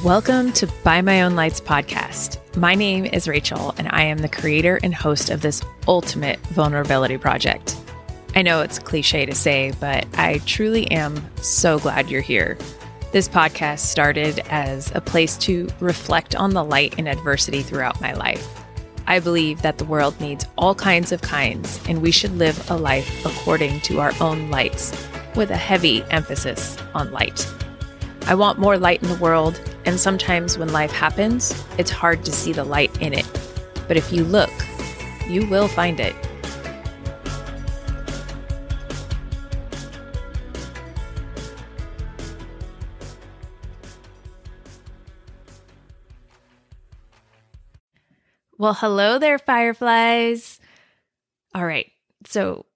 Welcome to By My Own Lights podcast. My name is Rachel, and I am the creator and host of this ultimate vulnerability project. I know it's cliche to say, but I truly am so glad you're here. This podcast started as a place to reflect on the light in adversity throughout my life. I believe that the world needs all kinds of kinds, and we should live a life according to our own lights, with a heavy emphasis on light. I want more light in the world, and sometimes when life happens, it's hard to see the light in it. But if you look, you will find it. Well, hello there, fireflies. All right. So,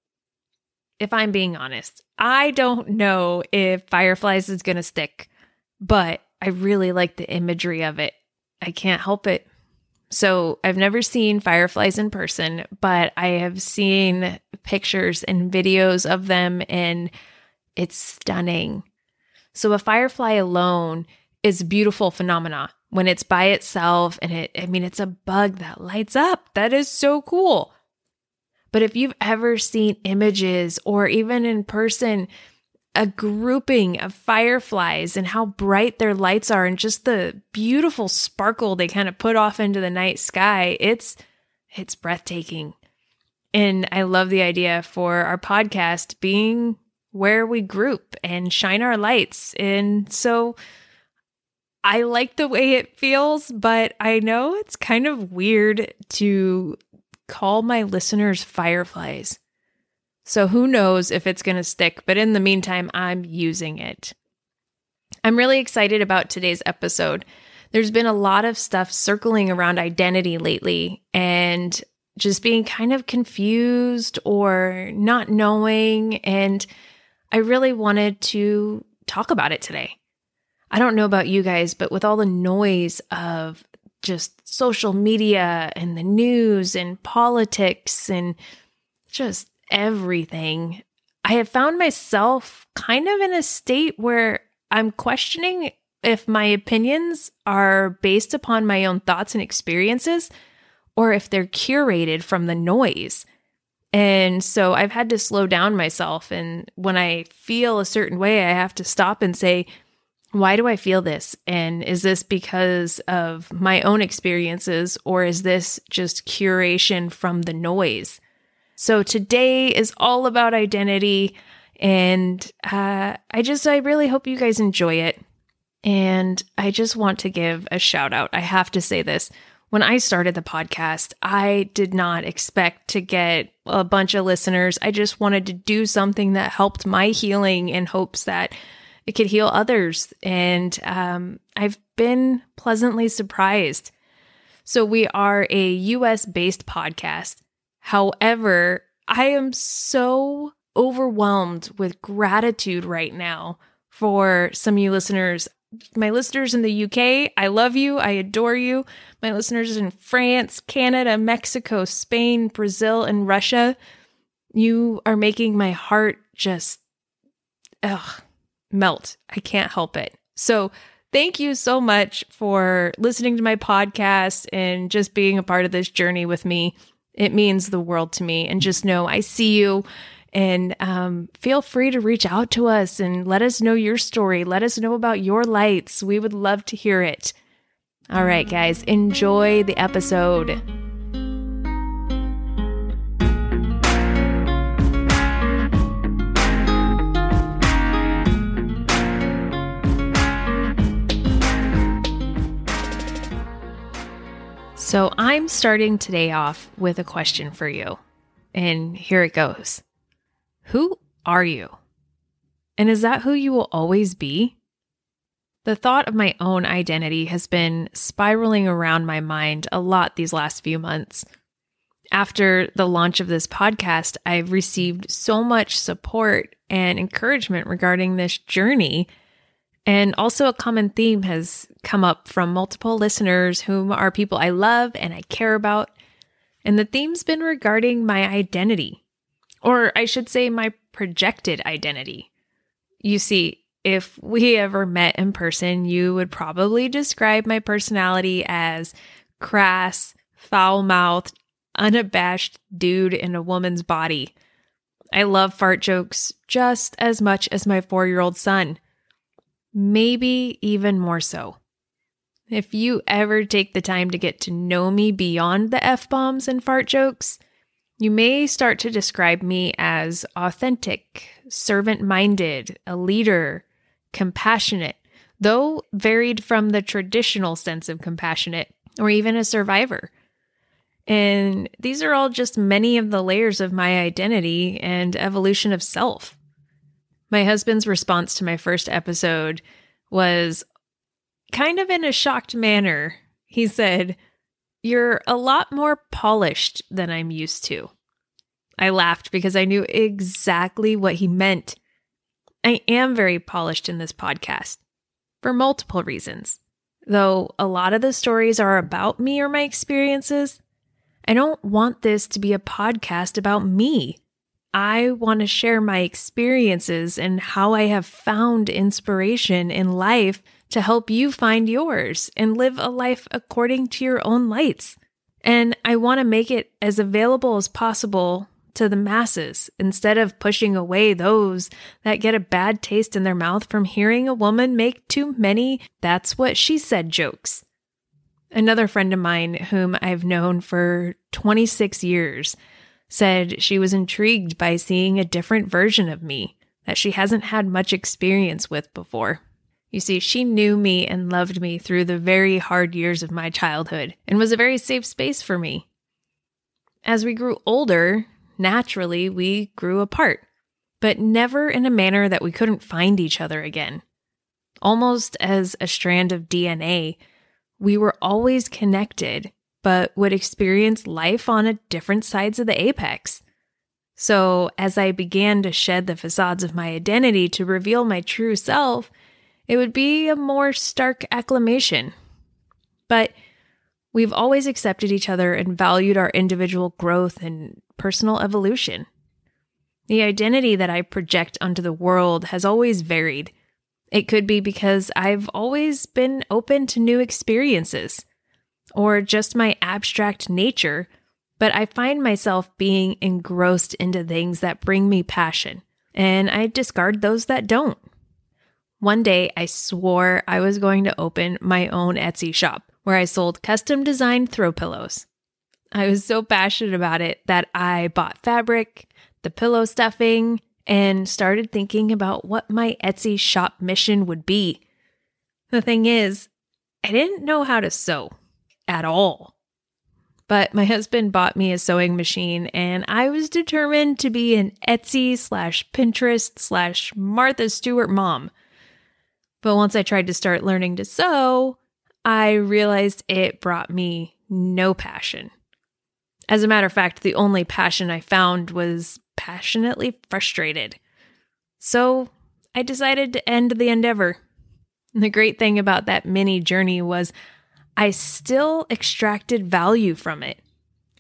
if I'm being honest, I don't know if fireflies is going to stick but I really like the imagery of it. I can't help it. So I've never seen fireflies in person, but I have seen pictures and videos of them, and it's stunning. So a firefly alone is beautiful phenomena when it's by itself and it I mean it's a bug that lights up. That is so cool. But if you've ever seen images or even in person, a grouping of fireflies and how bright their lights are and just the beautiful sparkle they kind of put off into the night sky. It's it's breathtaking. And I love the idea for our podcast being where we group and shine our lights. And so I like the way it feels, but I know it's kind of weird to call my listeners fireflies. So who knows if it's going to stick, but in the meantime, I'm using it. I'm really excited about today's episode. There's been a lot of stuff circling around identity lately and just being kind of confused or not knowing. And I really wanted to talk about it today. I don't know about you guys, but with all the noise of just social media and the news and politics and just everything, I have found myself kind of in a state where I'm questioning if my opinions are based upon my own thoughts and experiences or if they're curated from the noise. And so I've had to slow down myself. And when I feel a certain way, I have to stop and say, why do I feel this? And is this because of my own experiences or is this just curation from the noise? So today is all about identity. And uh, I just, I really hope you guys enjoy it. And I just want to give a shout out. I have to say this. When I started the podcast, I did not expect to get a bunch of listeners. I just wanted to do something that helped my healing in hopes that it could heal others. And um, I've been pleasantly surprised. So, we are a US based podcast. However, I am so overwhelmed with gratitude right now for some of you listeners. My listeners in the UK, I love you. I adore you. My listeners in France, Canada, Mexico, Spain, Brazil, and Russia, you are making my heart just ugh, melt. I can't help it. So, thank you so much for listening to my podcast and just being a part of this journey with me. It means the world to me. And just know I see you. And um, feel free to reach out to us and let us know your story. Let us know about your lights. We would love to hear it. All right, guys, enjoy the episode. So I'm starting today off with a question for you. And here it goes Who are you? And is that who you will always be? The thought of my own identity has been spiraling around my mind a lot these last few months. After the launch of this podcast, I've received so much support and encouragement regarding this journey and also, a common theme has come up from multiple listeners whom are people I love and I care about. And the theme's been regarding my identity, or I should say, my projected identity. You see, if we ever met in person, you would probably describe my personality as crass, foul mouthed, unabashed dude in a woman's body. I love fart jokes just as much as my four year old son. Maybe even more so. If you ever take the time to get to know me beyond the F bombs and fart jokes, you may start to describe me as authentic, servant minded, a leader, compassionate, though varied from the traditional sense of compassionate, or even a survivor. And these are all just many of the layers of my identity and evolution of self. My husband's response to my first episode was kind of in a shocked manner. He said, You're a lot more polished than I'm used to. I laughed because I knew exactly what he meant. I am very polished in this podcast for multiple reasons. Though a lot of the stories are about me or my experiences, I don't want this to be a podcast about me. I want to share my experiences and how I have found inspiration in life to help you find yours and live a life according to your own lights. And I want to make it as available as possible to the masses instead of pushing away those that get a bad taste in their mouth from hearing a woman make too many that's what she said jokes. Another friend of mine, whom I've known for 26 years, said she was intrigued by seeing a different version of me that she hasn't had much experience with before. You see, she knew me and loved me through the very hard years of my childhood and was a very safe space for me. As we grew older, naturally we grew apart, but never in a manner that we couldn't find each other again. Almost as a strand of DNA, we were always connected, but would experience life on a different sides of the apex. So, as I began to shed the facades of my identity to reveal my true self, it would be a more stark acclamation. But we've always accepted each other and valued our individual growth and personal evolution. The identity that I project onto the world has always varied, it could be because I've always been open to new experiences or just my abstract nature, but I find myself being engrossed into things that bring me passion, and I discard those that don't. One day, I swore I was going to open my own Etsy shop where I sold custom designed throw pillows. I was so passionate about it that I bought fabric, the pillow stuffing, and started thinking about what my Etsy shop mission would be. The thing is, I didn't know how to sew at all. But my husband bought me a sewing machine, and I was determined to be an Etsy slash Pinterest slash Martha Stewart mom. But once I tried to start learning to sew, I realized it brought me no passion. As a matter of fact, the only passion I found was passionately frustrated. So I decided to end the endeavor. The great thing about that mini journey was I still extracted value from it.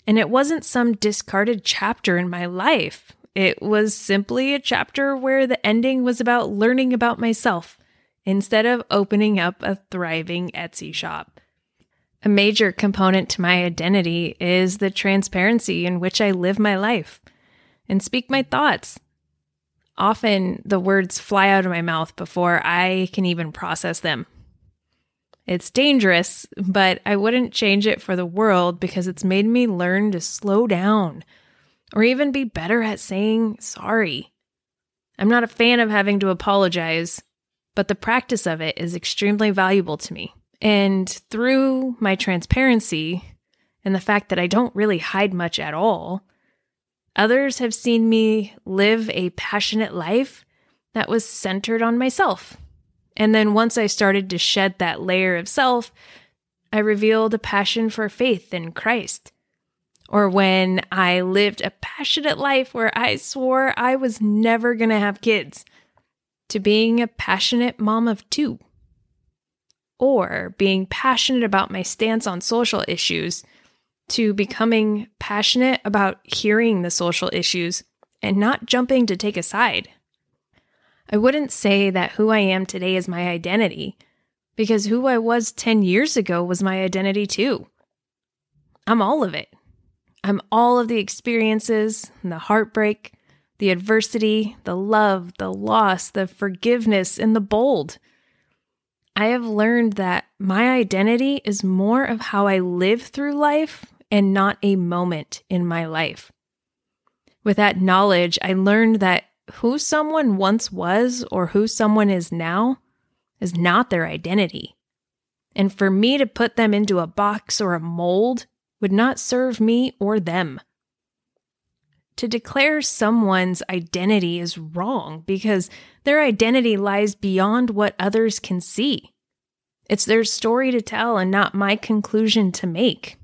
And it wasn't some discarded chapter in my life. It was simply a chapter where the ending was about learning about myself instead of opening up a thriving Etsy shop. A major component to my identity is the transparency in which I live my life and speak my thoughts. Often the words fly out of my mouth before I can even process them. It's dangerous, but I wouldn't change it for the world because it's made me learn to slow down or even be better at saying sorry. I'm not a fan of having to apologize, but the practice of it is extremely valuable to me. And through my transparency and the fact that I don't really hide much at all, Others have seen me live a passionate life that was centered on myself. And then once I started to shed that layer of self, I revealed a passion for faith in Christ. Or when I lived a passionate life where I swore I was never going to have kids, to being a passionate mom of two. Or being passionate about my stance on social issues to becoming passionate about hearing the social issues and not jumping to take a side. I wouldn't say that who I am today is my identity, because who I was 10 years ago was my identity too. I'm all of it. I'm all of the experiences, the heartbreak, the adversity, the love, the loss, the forgiveness, and the bold. I have learned that my identity is more of how I live through life and not a moment in my life. With that knowledge, I learned that who someone once was or who someone is now is not their identity. And for me to put them into a box or a mold would not serve me or them. To declare someone's identity is wrong because their identity lies beyond what others can see. It's their story to tell and not my conclusion to make.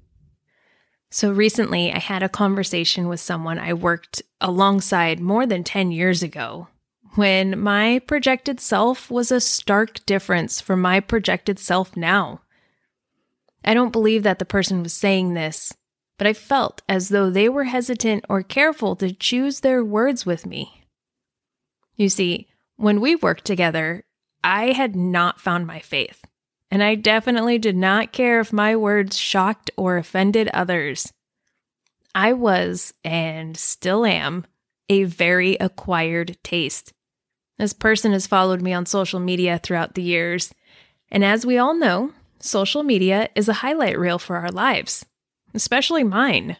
So recently, I had a conversation with someone I worked alongside more than 10 years ago when my projected self was a stark difference from my projected self now. I don't believe that the person was saying this, but I felt as though they were hesitant or careful to choose their words with me. You see, when we worked together, I had not found my faith and I definitely did not care if my words shocked or offended others. I was, and still am, a very acquired taste. This person has followed me on social media throughout the years, and as we all know, social media is a highlight reel for our lives, especially mine.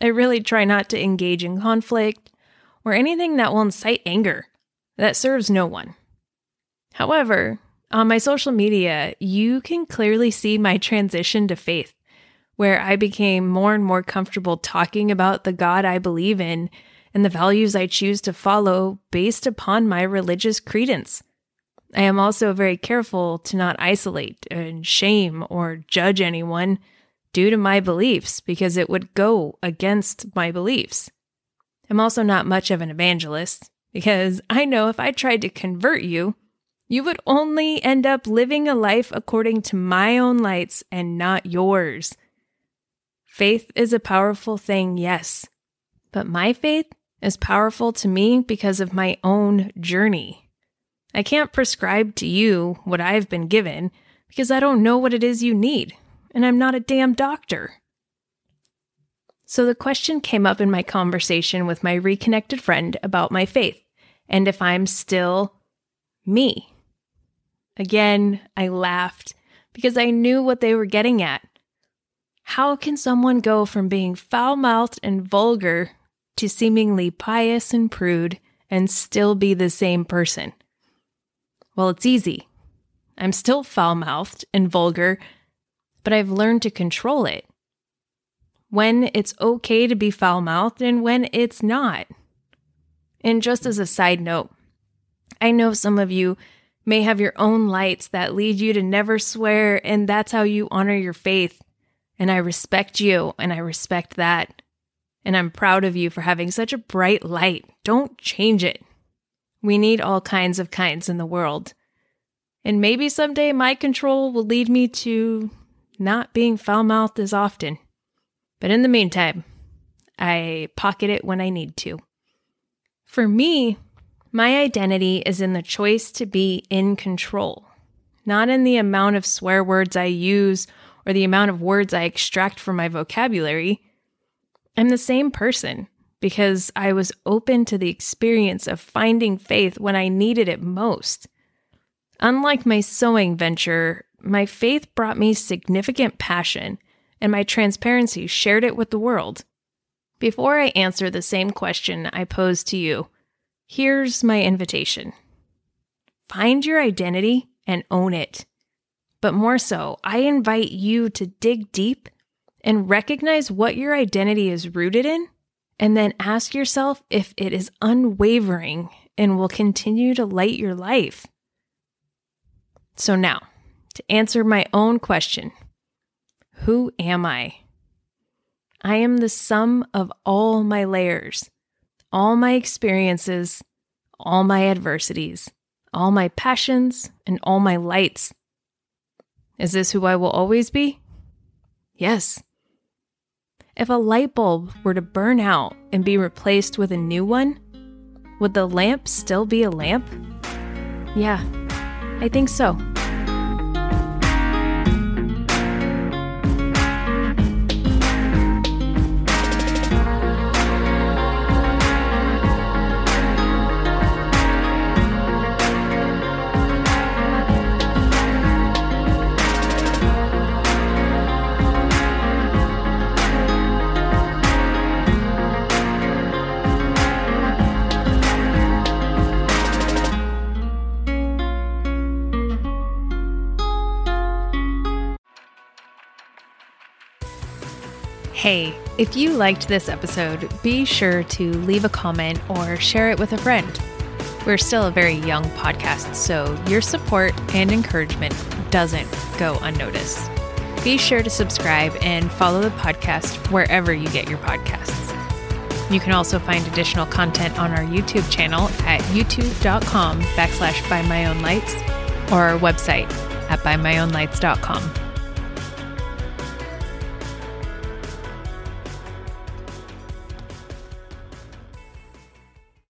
I really try not to engage in conflict or anything that will incite anger. That serves no one. However, on my social media, you can clearly see my transition to faith, where I became more and more comfortable talking about the God I believe in and the values I choose to follow based upon my religious credence. I am also very careful to not isolate and shame or judge anyone due to my beliefs because it would go against my beliefs. I'm also not much of an evangelist because I know if I tried to convert you, you would only end up living a life according to my own lights and not yours. Faith is a powerful thing, yes, but my faith is powerful to me because of my own journey. I can't prescribe to you what I've been given because I don't know what it is you need, and I'm not a damn doctor. So the question came up in my conversation with my reconnected friend about my faith and if I'm still me. Again, I laughed because I knew what they were getting at. How can someone go from being foul mouthed and vulgar to seemingly pious and prude and still be the same person? Well, it's easy. I'm still foul mouthed and vulgar, but I've learned to control it. When it's okay to be foul mouthed and when it's not. And just as a side note, I know some of you may have your own lights that lead you to never swear, and that's how you honor your faith. And I respect you, and I respect that. And I'm proud of you for having such a bright light. Don't change it. We need all kinds of kinds in the world. And maybe someday my control will lead me to not being foul mouthed as often. But in the meantime, I pocket it when I need to. For me, my identity is in the choice to be in control, not in the amount of swear words I use or the amount of words I extract from my vocabulary. I'm the same person because I was open to the experience of finding faith when I needed it most. Unlike my sewing venture, my faith brought me significant passion, and my transparency shared it with the world. Before I answer the same question I posed to you, Here's my invitation find your identity and own it. But more so, I invite you to dig deep and recognize what your identity is rooted in, and then ask yourself if it is unwavering and will continue to light your life. So, now to answer my own question Who am I? I am the sum of all my layers all my experiences, all my adversities, all my passions, and all my lights. Is this who I will always be? Yes. If a light bulb were to burn out and be replaced with a new one, would the lamp still be a lamp? Yeah, I think so. Hey, if you liked this episode, be sure to leave a comment or share it with a friend. We're still a very young podcast, so your support and encouragement doesn't go unnoticed. Be sure to subscribe and follow the podcast wherever you get your podcasts. You can also find additional content on our YouTube channel at youtube.com backslash by my own lights or our website at bymyownlights.com.